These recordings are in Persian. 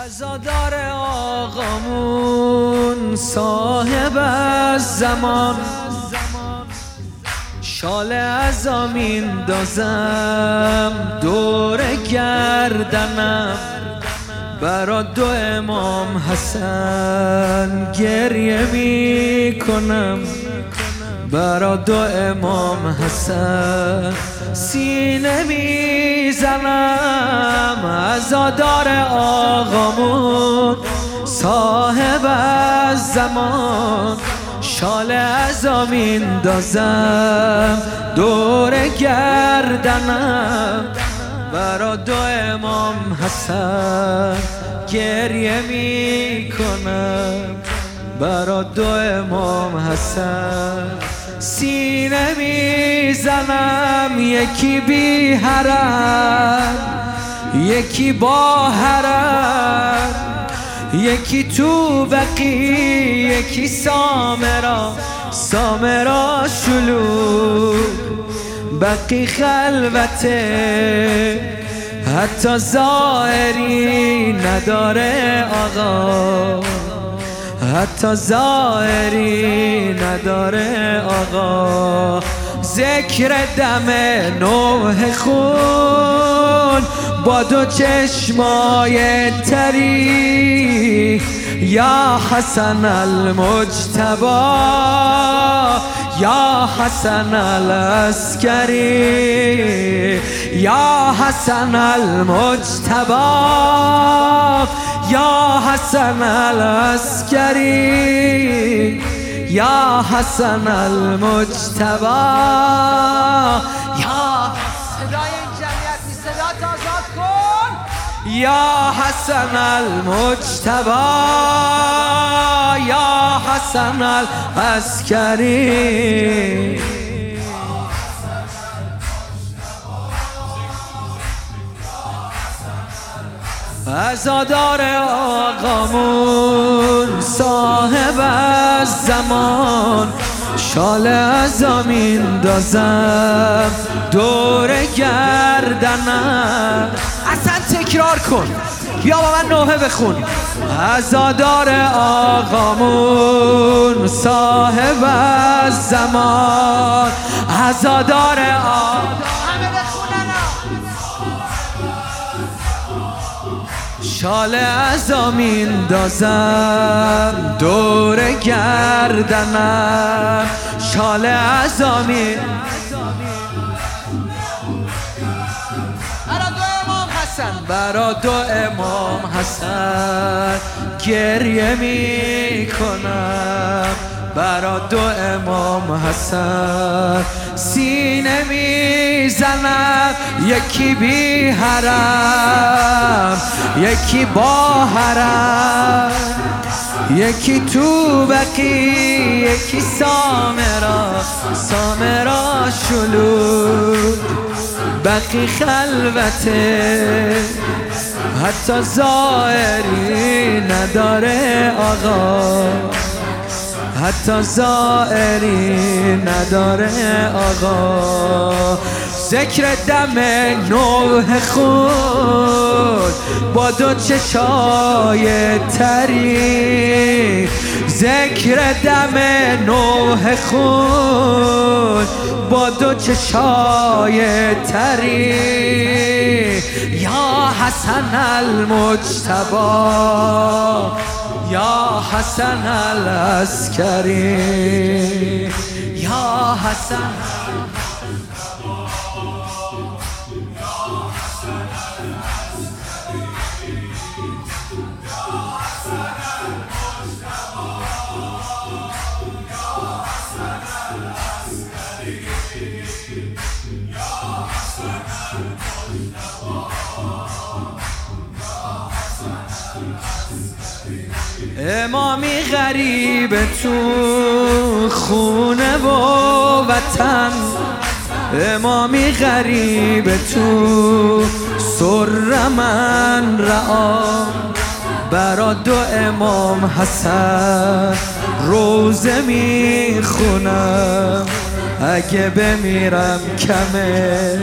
عزادار آقامون صاحب از زمان. شال ازامین دازم دور گردنم. برا دو امام حسن گریه می کنم برا دو امام حسن سینه می‌زنم. ازادار آقامون صاحب از زمان شال ازامین دازم دور گردنم. برا دو امام حسن گریه می کنم برا دو امام حسن سینه می‌زنم یکی بی حرم یکی با حرم یکی تو بقی یکی سامرا سامرا شلو بقی خلوته. حتی زائری نداره آقا حتی زائری نداره آقا. ذکر دم نوح خون با دو چشمای تری. یا حسن المجتبا یا حسن الاسکری یا حسن المجتبا یا حسن الاسکری یا حسن المجتبا یا صدای این جمعیتی صدا آزاد کن. یا حسن المجتبا یا حسن الاسکری ازادار آقامون صاحب از زمان. شال ازامین دازم دور گردنم. اصلا تکرار کن بیا با من نوحه بخون. ازادار آقامون صاحب از زمان. ازادار آقامون شال ازامین دازم دور گردنم. شال دو امام حسن. برا دو امام حسن گریه می کنم برا دو امام حسن سینه می زنم یکی بی حرم یکی با حرم یکی تو بقی یکی سامرا سامرا شلو بقی خلوته حتی زائری نداره آقا. حتی زائری نداره آقا. ذکر دم نوح خود با دو چشای تری. ذکر دم نوح خود با دو چشای تری. یا حسن المجتبا یا حسن الاسکری یا حسن امامی غریب تو خونه و وطن. امامی غریب تو سر من رعا. برا دو امام حسن روزه می‌خونم. اگه بمیرم کمه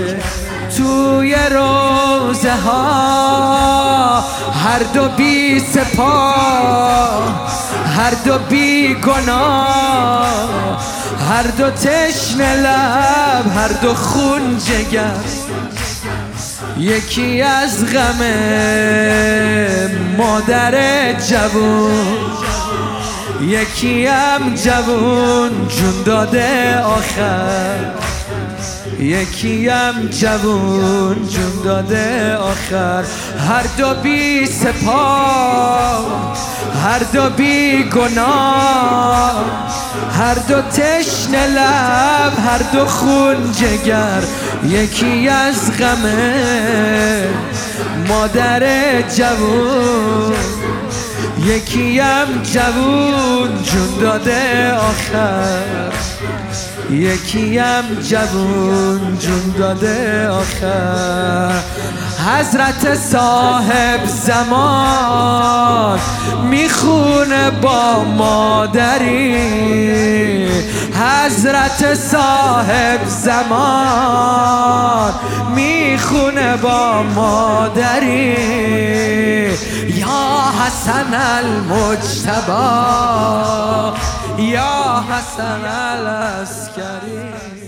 توی روزه ها هر دو بی سپاه هر دو بی گناه هر دو تشن لب هر دو خون جگر. یکی از غم مادر جوون. یکی هم جوون جون داده آخر. یکی هم جوون جون داده آخر. هر دو بی سپاه هر دو بی گناه. هر دو تشن لب هر دو خون جگر. یکی از غمه مادر جوون. یکی هم جوون جون داده آخر. یکیم جوون جون داده آخر. حضرت صاحب زمان می‌خونه با مادری. حضرت صاحب زمان می‌خونه با مادری. حسن المجتبا یا حسن الاسکری